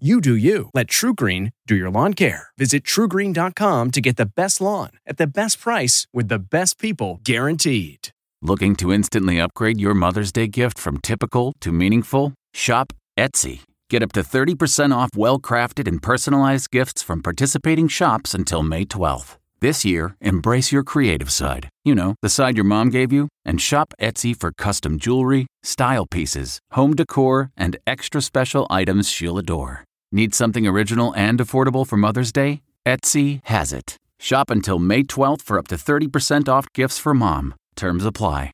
You do you. Let TruGreen do your lawn care. Visit trugreen.com to get the best lawn at the best price with the best people guaranteed. Looking to instantly upgrade your Mother's Day gift from typical to meaningful? Shop Etsy. Get up to 30% off well crafted and personalized gifts from participating shops until May 12th. This year, embrace your creative side. You know, the side your mom gave you. And shop Etsy for custom jewelry, style pieces, home decor, and extra special items she'll adore. Need something original and affordable for Mother's Day? Etsy has it. Shop until May 12th for up to 30% off gifts for mom. Terms apply.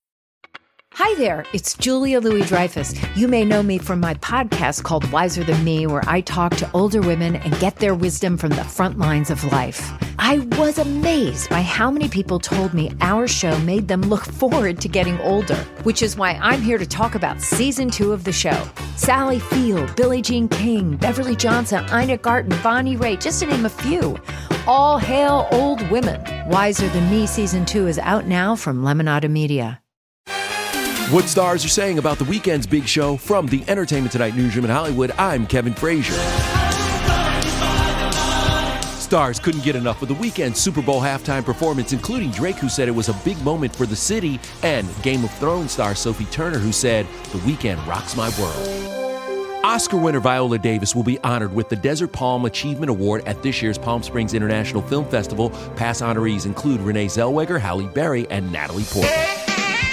Hi there, it's Julia Louis Dreyfus. You may know me from my podcast called Wiser Than Me, where I talk to older women and get their wisdom from the front lines of life. I was amazed by how many people told me our show made them look forward to getting older, which is why I'm here to talk about season two of the show. Sally Field, Billie Jean King, Beverly Johnson, Ina Garten, Bonnie Raitt, just to name a few. All hail old women. Wiser Than Me season two is out now from Lemonada Media. What stars are saying about the Weeknd's big show from the Entertainment Tonight newsroom in Hollywood. I'm Kevin Frazier. Stars couldn't get enough of the Weeknd's Super Bowl halftime performance, including Drake, who said it was a big moment for the city, and Game of Thrones star Sophie Turner, who said, The Weeknd rocks my world. Oscar winner Viola Davis will be honored with the Desert Palm Achievement Award at this year's Palm Springs International Film Festival. Past honorees include Renee Zellweger, Halle Berry, and Natalie Portman.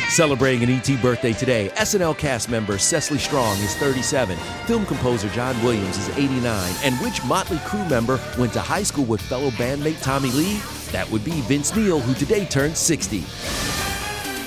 Celebrating an ET birthday today, SNL cast member Cecily Strong is 37, film composer John Williams is 89, and which Motley Crue member went to high school with fellow bandmate Tommy Lee? That would be Vince Neil, who today turned 60.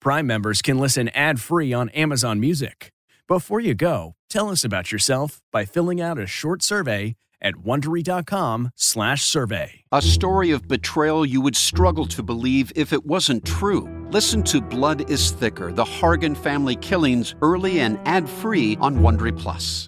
Prime members can listen ad-free on Amazon Music. Before you go, tell us about yourself by filling out a short survey at wondery.com/survey. A story of betrayal you would struggle to believe if it wasn't true. Listen to Blood is Thicker: The Hargan Family Killings early and ad-free on Wondery Plus.